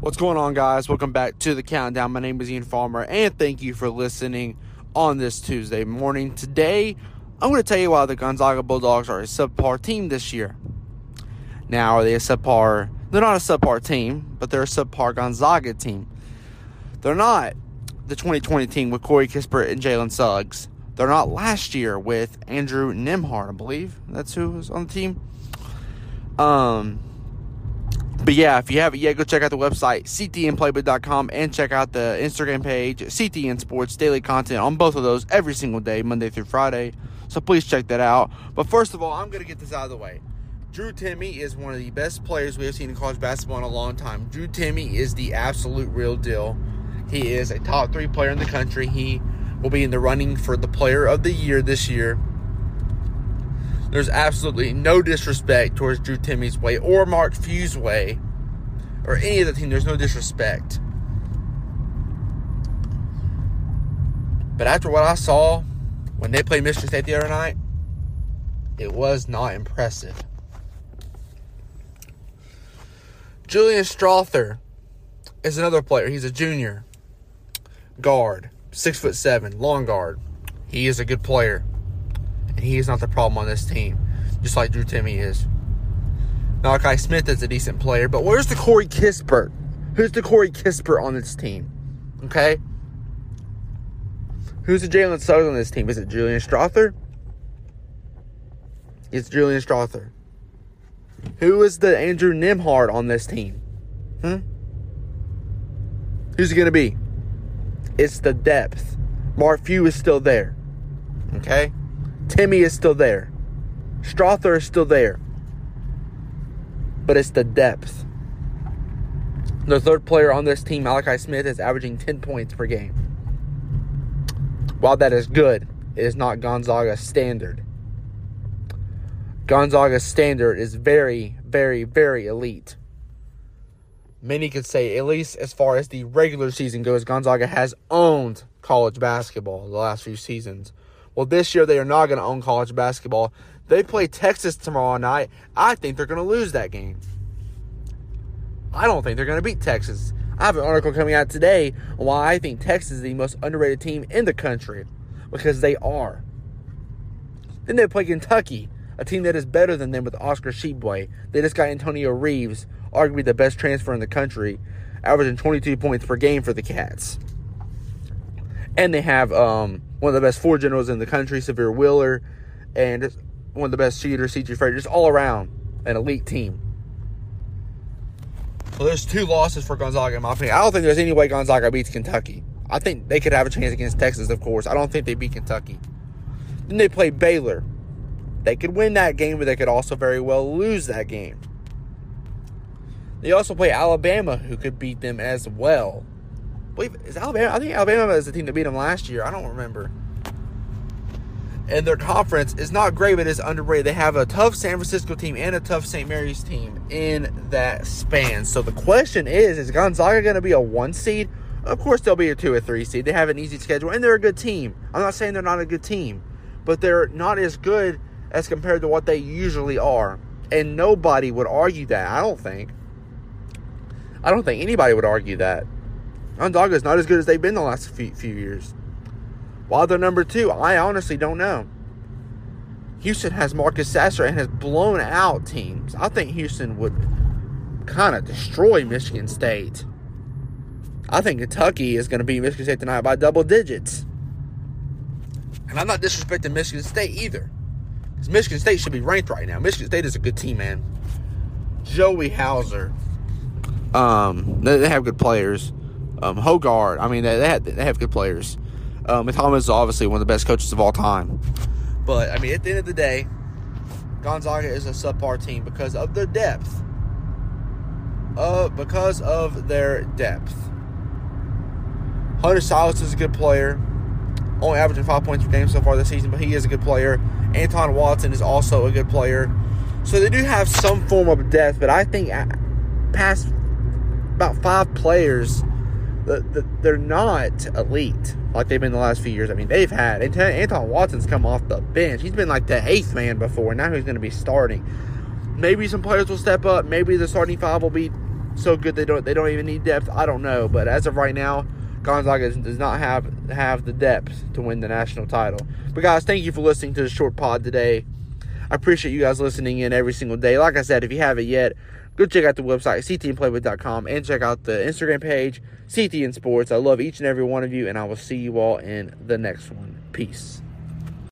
What's going on, guys? Welcome back to the countdown. My name is Ian Farmer, and thank you for listening on this Tuesday morning. Today, I'm going to tell you why the Gonzaga Bulldogs are a subpar team this year. Now, are they a subpar? They're not a subpar team, but they're a subpar Gonzaga team. They're not the 2020 team with Corey Kispert and Jalen Suggs. They're not last year with Andrew Nembhard, I believe. That's who was on the team. Um, but yeah, if you haven't yet, go check out the website, ctnplaybook.com, and check out the Instagram page, CTN Sports, daily content on both of those every single day, Monday through Friday. So please check that out. But first of all, I'm going to get this out of the way. Drew Timme is one of the best players we have seen in college basketball in a long time. Drew Timme is the absolute real deal. He is a top three player in the country. He will be in the running for the player of the year this year. There's absolutely no disrespect towards Drew Timme's way or Mark Few's way or any of the team. There's no disrespect. But after what I saw when they played Michigan State the other night, it was not impressive. Julian Strawther is another player. He's a junior guard, six foot seven, long guard. He is a good player and he is not the problem on this team, just like Drew Timme is. Malachi Smith is a decent player, but where's the Corey Kispert? Who's the Corey Kispert on this team? Okay? Who's the Jalen Suggs on this team? Is it Julian Strawther? It's Julian Strawther. Who is the Andrew Nembhard on this team? Hmm? Who's it going to be? It's the depth. Mark Few is still there. Okay? Timme is still there. Strawther is still there. But it's the depth. The third player on this team, Malachi Smith, is averaging 10 points per game. While that is good, it is not Gonzaga's standard. Gonzaga's standard is very, very, very elite. Many could say, at least as far as the regular season goes, Gonzaga has owned college basketball the last few seasons. Well, this year they are not going to own college basketball. They play Texas tomorrow night. I think they're going to lose that game. I don't think they're going to beat Texas. I have an article coming out today on why I think Texas is the most underrated team in the country because they are. Then they play Kentucky, a team that is better than them with Oscar Tshiebwe. They just got Antonio Reeves, arguably the best transfer in the country, averaging 22 points per game for the Cats. And they have um, one of the best four generals in the country, Sahvir Wheeler, and one of the best shooters, C.J. Frazier, just all around an elite team. So there's two losses for Gonzaga, in my opinion. I don't think there's any way Gonzaga beats Kentucky. I think they could have a chance against Texas, of course. I don't think they beat Kentucky. Then they play Baylor. They could win that game, but they could also very well lose that game. They also play Alabama, who could beat them as well believe is Alabama. I think Alabama is the team that beat them last year. I don't remember. And their conference is not great, but it's underrated. They have a tough San Francisco team and a tough St. Mary's team in that span. So the question is: Is Gonzaga going to be a one seed? Of course, they'll be a two or three seed. They have an easy schedule, and they're a good team. I'm not saying they're not a good team, but they're not as good as compared to what they usually are. And nobody would argue that. I don't think. I don't think anybody would argue that. Gonzaga is not as good as they've been the last few, few years. While they're number two, I honestly don't know. Houston has Marcus Sasser and has blown out teams. I think Houston would kind of destroy Michigan State. I think Kentucky is going to beat Michigan State tonight by double digits. And I'm not disrespecting Michigan State either. Because Michigan State should be ranked right now. Michigan State is a good team, man. Joey Hauser. Um, they have good players. Um, Hoggard, I mean, they, they, have, they have good players. Um, Tom Izzo is obviously one of the best coaches of all time. But, I mean, at the end of the day, Gonzaga is a subpar team because of their depth. Uh, because of their depth. Hunter Sallis is a good player. Only averaging five points per game so far this season, but he is a good player. Anton Watson is also a good player. So they do have some form of depth, but I think past about five players the, the, they're not elite like they've been the last few years. I mean, they've had Anton Watson's come off the bench. He's been like the eighth man before. Now he's going to be starting. Maybe some players will step up. Maybe the starting five will be so good they don't they don't even need depth. I don't know, but as of right now, Gonzaga does not have have the depth to win the national title. But guys, thank you for listening to the short pod today. I appreciate you guys listening in every single day. Like I said, if you haven't yet, go check out the website ctnplaybook.com and check out the Instagram page CTN Sports. I love each and every one of you, and I will see you all in the next one. Peace.